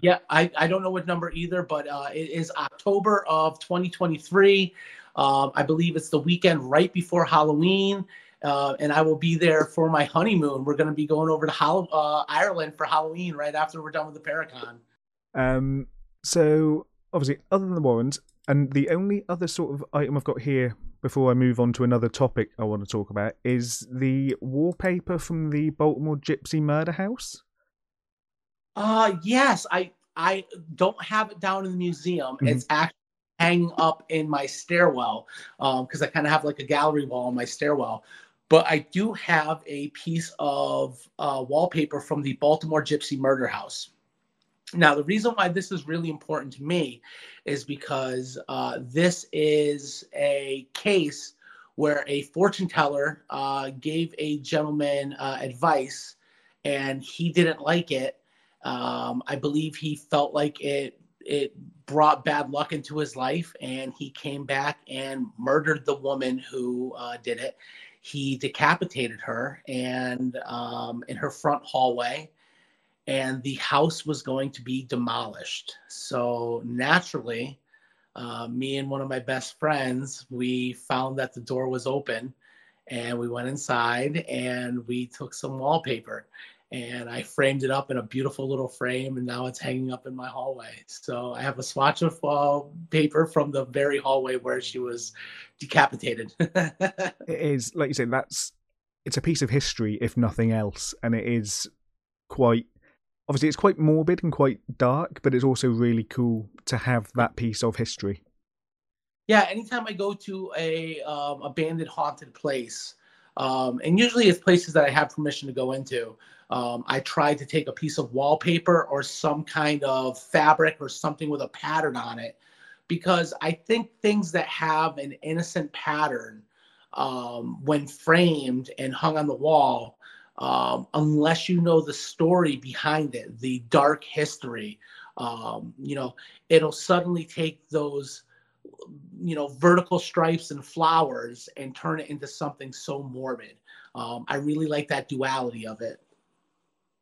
Yeah, I, I don't know what number either, but uh, it is October of 2023. Um, I believe it's the weekend right before Halloween. Uh, and I will be there for my honeymoon. We're going to be going over to Hol- uh, Ireland for Halloween right after we're done with the Paracon. Um, so obviously, other than the Warrens, and the only other sort of item I've got here before I move on to another topic I want to talk about is the wallpaper from the Baltimore Gypsy Murder House. Uh yes, I I don't have it down in the museum. Mm-hmm. It's actually hanging up in my stairwell because um, I kind of have like a gallery wall in my stairwell. But I do have a piece of uh, wallpaper from the Baltimore Gypsy Murder House. Now, the reason why this is really important to me is because uh, this is a case where a fortune teller uh, gave a gentleman uh, advice and he didn't like it. Um, I believe he felt like it it brought bad luck into his life, and he came back and murdered the woman who uh, did it. He decapitated her and um, in her front hallway and the house was going to be demolished. So naturally, uh, me and one of my best friends, we found that the door was open and we went inside and we took some wallpaper and I framed it up in a beautiful little frame and now it's hanging up in my hallway. So I have a swatch of uh, paper from the very hallway where she was decapitated. it is, like you said, that's it's a piece of history, if nothing else, and it is quite obviously it's quite morbid and quite dark, but it's also really cool to have that piece of history. Yeah, anytime I go to a um, abandoned haunted place, um, and usually it's places that I have permission to go into, um, I try to take a piece of wallpaper or some kind of fabric or something with a pattern on it, because I think things that have an innocent pattern, um, when framed and hung on the wall, um, unless you know the story behind it, the dark history. Um, you know, it'll suddenly take those, you know, vertical stripes and flowers and turn it into something so morbid. Um, I really like that duality of it.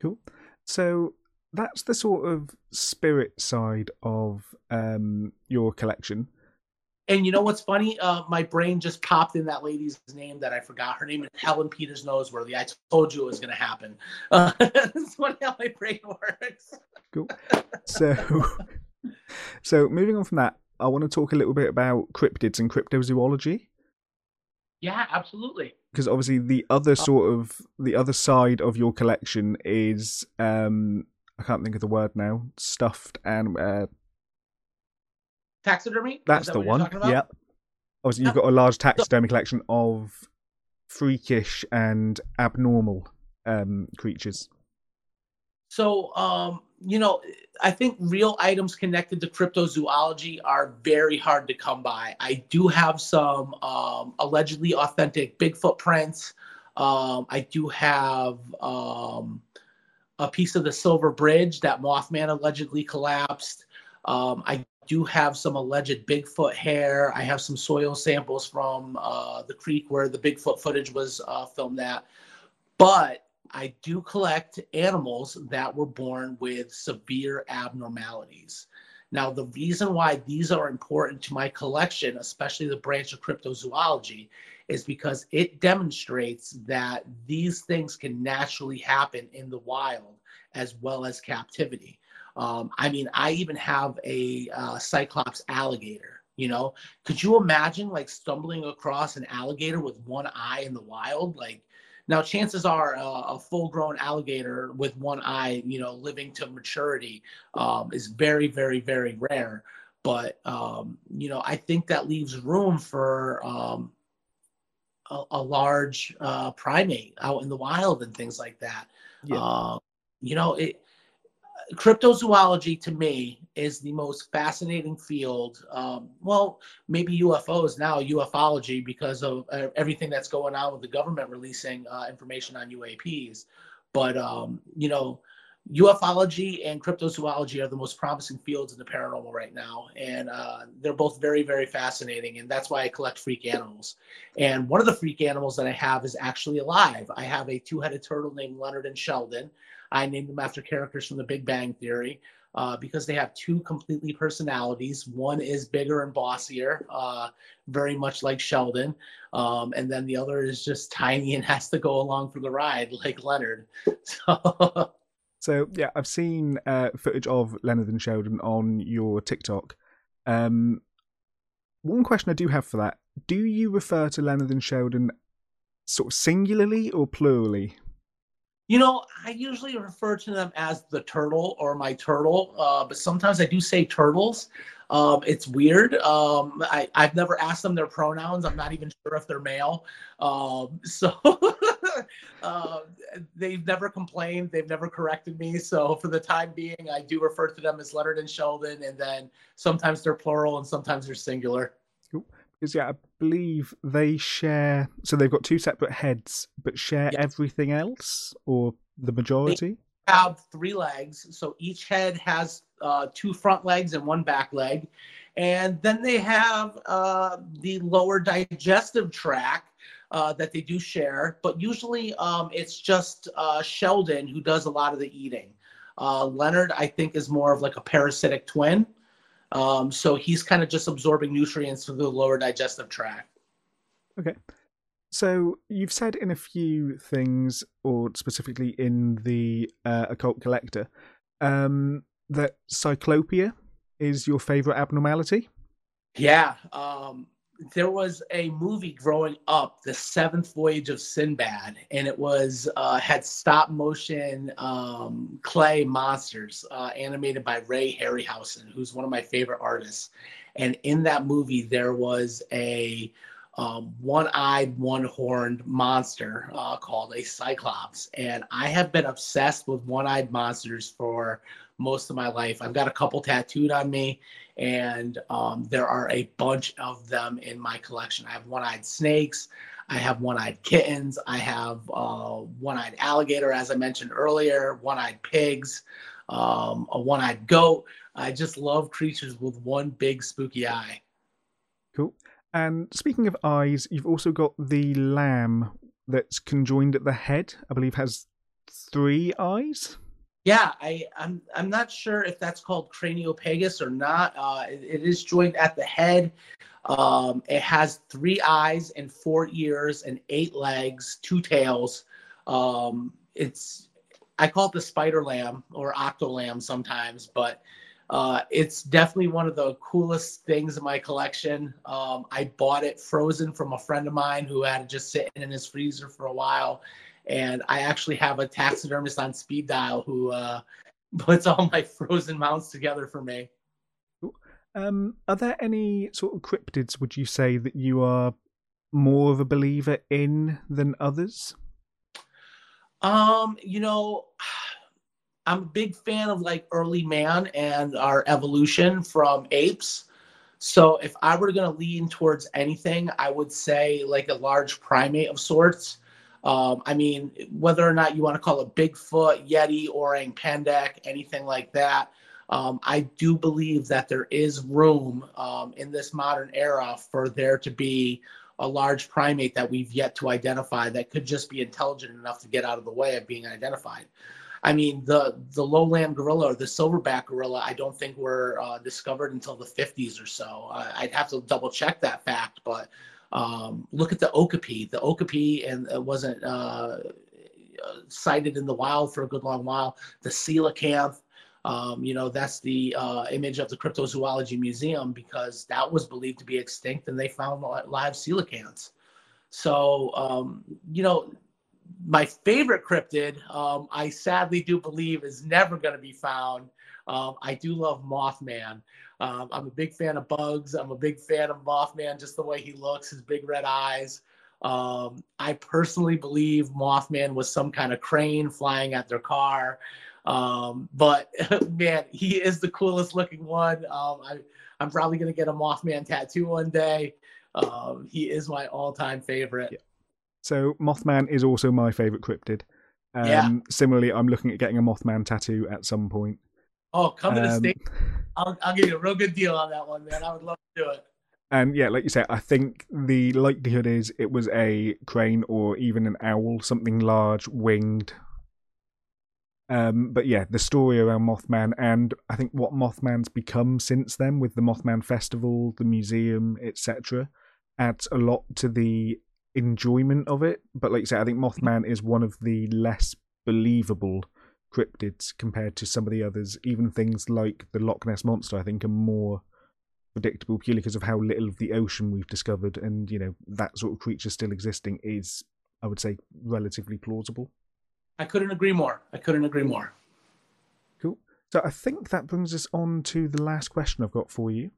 Cool. So that's the sort of spirit side of um, your collection. And you know what's funny? Uh, my brain just popped in that lady's name that I forgot. Her name is Helen Peters Noseworthy. I told you it was going to happen. Uh, that's funny how my brain works. Cool. So, so moving on from that, I want to talk a little bit about cryptids and cryptozoology. Yeah, absolutely. Because obviously, the other uh, sort of the other side of your collection is um I can't think of the word now. Stuffed and uh, taxidermy. That's that the one. Yeah. Obviously, you've got a large taxidermy collection of freakish and abnormal um, creatures. So, um, you know, I think real items connected to cryptozoology are very hard to come by. I do have some um, allegedly authentic Bigfoot prints. Um, I do have um, a piece of the Silver Bridge that Mothman allegedly collapsed. Um, I do have some alleged Bigfoot hair. I have some soil samples from uh, the creek where the Bigfoot footage was uh, filmed at. But I do collect animals that were born with severe abnormalities. Now, the reason why these are important to my collection, especially the branch of cryptozoology, is because it demonstrates that these things can naturally happen in the wild as well as captivity. Um, I mean, I even have a uh, Cyclops alligator. You know, could you imagine like stumbling across an alligator with one eye in the wild? Like, now chances are uh, a full-grown alligator with one eye, you know, living to maturity, um, is very, very, very rare. But um, you know, I think that leaves room for um, a, a, large uh, primate out in the wild and things like that. Yeah. Uh, you know, it cryptozoology to me is the most fascinating field. Um, well, maybe UFOs now, ufology, because of uh, everything that's going on with the government releasing uh, information on UAPs. But, um, you know, ufology and cryptozoology are the most promising fields in the paranormal right now and uh, they're both very very fascinating and that's why i collect freak animals and one of the freak animals that i have is actually alive i have a two-headed turtle named leonard and sheldon i named them after characters from the big bang theory uh, because they have two completely personalities one is bigger and bossier uh, very much like sheldon um, and then the other is just tiny and has to go along for the ride like leonard so So yeah, I've seen uh, footage of Leonard and Sheldon on your TikTok. Um, one question I do have for that: Do you refer to Leonard and Sheldon sort of singularly or plurally? You know, I usually refer to them as the turtle or my turtle, uh, but sometimes I do say turtles. Um, it's weird. Um, I, I've never asked them their pronouns. I'm not even sure if they're male. Um, so uh, they've never complained. They've never corrected me. So for the time being, I do refer to them as Leonard and Sheldon, and then sometimes they're plural and sometimes they're singular. Because yeah, I believe they share. So they've got two separate heads, but share yes. everything else, or the majority. They have three legs, so each head has uh, two front legs and one back leg, and then they have uh, the lower digestive tract. Uh, that they do share, but usually um, it's just uh, Sheldon who does a lot of the eating. Uh, Leonard, I think, is more of like a parasitic twin. Um, so he's kind of just absorbing nutrients through the lower digestive tract. Okay. So you've said in a few things, or specifically in the uh, occult collector, um, that cyclopia is your favorite abnormality. Yeah. Um, there was a movie growing up, The Seventh Voyage of Sinbad, and it was uh, had stop motion um, clay monsters uh, animated by Ray Harryhausen, who's one of my favorite artists. And in that movie, there was a um, one-eyed, one-horned monster uh, called a cyclops, and I have been obsessed with one-eyed monsters for most of my life. I've got a couple tattooed on me, and um, there are a bunch of them in my collection. I have one-eyed snakes. I have one-eyed kittens. I have uh, one-eyed alligator, as I mentioned earlier. One-eyed pigs. Um, a one-eyed goat. I just love creatures with one big spooky eye. Cool. And speaking of eyes, you've also got the lamb that's conjoined at the head. I believe has three eyes. Yeah, I, I'm I'm not sure if that's called craniopagus or not. Uh, it, it is joined at the head. Um, it has three eyes and four ears and eight legs, two tails. Um, it's I call it the spider lamb or octo lamb sometimes, but uh, it's definitely one of the coolest things in my collection. Um, I bought it frozen from a friend of mine who had it just sitting in his freezer for a while and I actually have a taxidermist on speed dial who uh, puts all my frozen mounts together for me. Um, are there any sort of cryptids? Would you say that you are more of a believer in than others? Um, you know, I'm a big fan of like early man and our evolution from apes. So if I were going to lean towards anything, I would say like a large primate of sorts. Um, I mean, whether or not you want to call it Bigfoot, Yeti, orang pendek, anything like that, um, I do believe that there is room um, in this modern era for there to be a large primate that we've yet to identify that could just be intelligent enough to get out of the way of being identified. I mean, the the lowland gorilla or the silverback gorilla, I don't think were uh, discovered until the 50s or so. I'd have to double check that fact, but um, look at the okapi. The okapi and it wasn't uh, sighted in the wild for a good long while. The coelacanth, um, you know, that's the uh, image of the Cryptozoology Museum because that was believed to be extinct, and they found live coelacanths. So, um, you know, my favorite cryptid, um, I sadly do believe, is never going to be found. Um, I do love Mothman. Um, I'm a big fan of Bugs. I'm a big fan of Mothman, just the way he looks, his big red eyes. Um, I personally believe Mothman was some kind of crane flying at their car. Um, but man, he is the coolest looking one. Um, I, I'm probably gonna get a Mothman tattoo one day. Um, he is my all-time favorite. Yeah. So Mothman is also my favorite cryptid. Um, Yeah. Similarly, I'm looking at getting a Mothman tattoo at some point. Oh, come to the Um, state. I'll, I'll give you a real good deal on that one, man. I would love to do it. And yeah, like you said, I think the likelihood is it was a crane or even an owl, something large, winged. Um, but yeah, the story around Mothman and I think what Mothman's become since then with the Mothman Festival, the museum, etc., adds a lot to the enjoyment of it. But like you said, I think Mothman is one of the less believable cryptids compared to some of the others. Even things like the Loch Ness monster, I think, are more predictable purely because of how little of the ocean we've discovered, and you know that sort of creature still existing is, I would say, relatively plausible. I couldn't agree more. I couldn't agree more. Cool. So I think that brings us on to the last question I've got for you,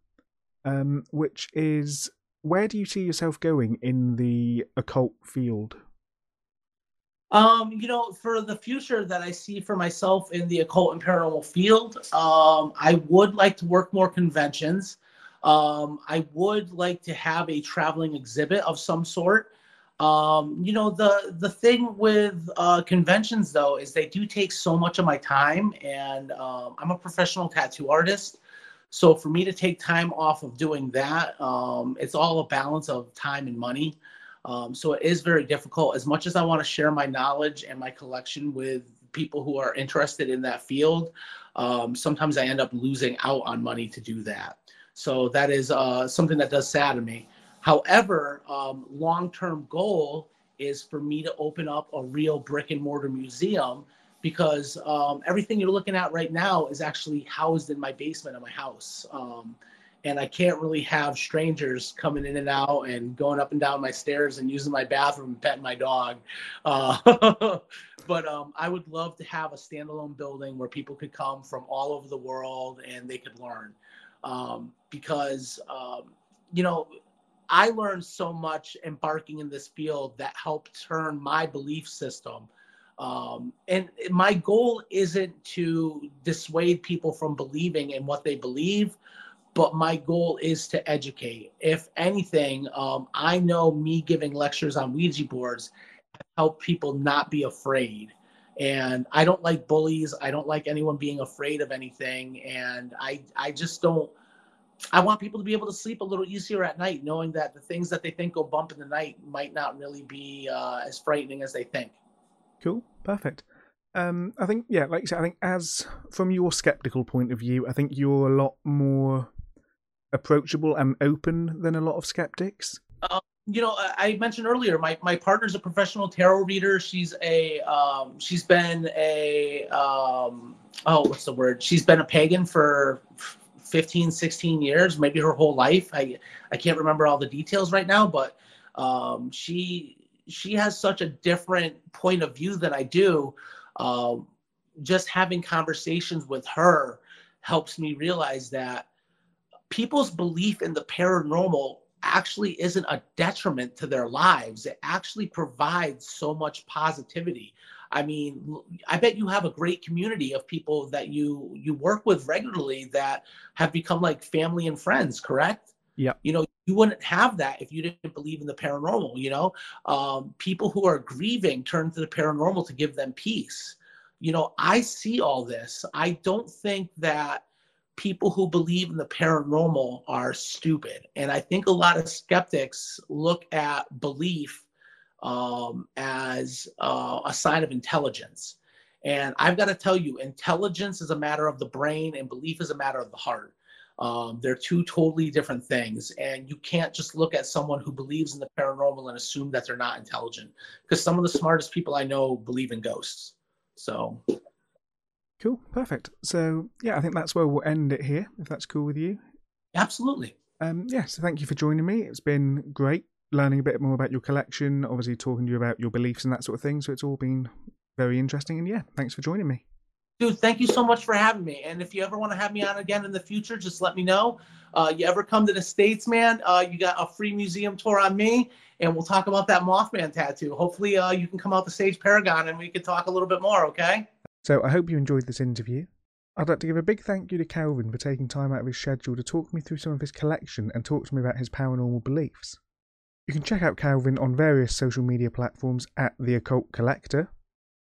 um, which is where do you see yourself going in the occult field? Um, you know, for the future that I see for myself in the occult and paranormal field, um, I would like to work more conventions. Um, I would like to have a traveling exhibit of some sort. Um, you know, the the thing with uh, conventions though is they do take so much of my time, and um, I'm a professional tattoo artist. So for me to take time off of doing that, um, it's all a balance of time and money. Um, so it is very difficult. As much as I want to share my knowledge and my collection with people who are interested in that field, um, sometimes I end up losing out on money to do that. So that is uh, something that does sadden me. However, um, long-term goal is for me to open up a real brick and mortar museum because um, everything you're looking at right now is actually housed in my basement of my house. And I can't really have strangers coming in and out and going up and down my stairs and using my bathroom and petting my dog. Uh, but um, I would love to have a standalone building where people could come from all over the world and they could learn. Um, because, um, you know, I learned so much embarking in this field that helped turn my belief system. Um, and my goal isn't to dissuade people from believing in what they believe but my goal is to educate. If anything, um, I know me giving lectures on Ouija boards help people not be afraid. And I don't like bullies. I don't like anyone being afraid of anything. And I, I just don't. I want people to be able to sleep a little easier at night, knowing that the things that they think go bump in the night might not really be uh, as frightening as they think. Cool, perfect. Um, I think yeah, like you said, I think as from your skeptical point of view, I think you're a lot more approachable and open than a lot of skeptics. you know, I mentioned earlier, my, my partner's a professional tarot reader. She's a, um, she's been a, um, oh, what's the word? She's been a pagan for 15, 16 years, maybe her whole life. I, I can't remember all the details right now, but um, she, she has such a different point of view than I do. Um, just having conversations with her helps me realize that people's belief in the paranormal actually isn't a detriment to their lives. It actually provides so much positivity. I mean, I bet you have a great community of people that you you work with regularly that have become like family and friends, correct? Yeah. You know, you wouldn't have that if you didn't believe in the paranormal, you know? Um, people who are grieving turn to the paranormal to give them peace. You know, I see all this. I don't think that people who believe in the paranormal are stupid. And I think a lot of skeptics look at belief um, as uh, a sign of intelligence. And I've got to tell you, intelligence is a matter of the brain and belief is a matter of the heart. Um, they're two totally different things. And you can't just look at someone who believes in the paranormal and assume that they're not intelligent. Because some of the smartest people I know believe in ghosts. So Cool, perfect. So yeah, I think that's where we'll end it here, if that's cool with you. absolutely. Um, yeah, so thank you for joining me. It's been great learning a bit more about your collection, obviously talking to you about your beliefs and that sort of thing. So it's all been very interesting. And yeah, thanks for joining me. Dude, thank you so much for having me. And if you ever want to have me on again in the future, just let me know. Uh, you ever come to the States, man, uh, you got a free museum tour on me, and we'll talk about that Mothman tattoo. Hopefully, uh, you can come out to Sage Paracon and we can talk a little bit more, okay? So I hope you enjoyed this interview. I'd like to give a big thank you to Calvin for taking time out of his schedule to talk me through some of his collection and talk to me about his paranormal beliefs. You can check out Calvin on various social media platforms at The Occult Collector.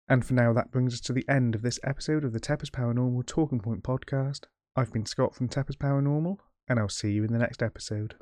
And for now, that brings us to the end of this episode of the Teppers Paranormal Talking Point podcast. I've been Scott from Teppers Paranormal, and I'll see you in the next episode.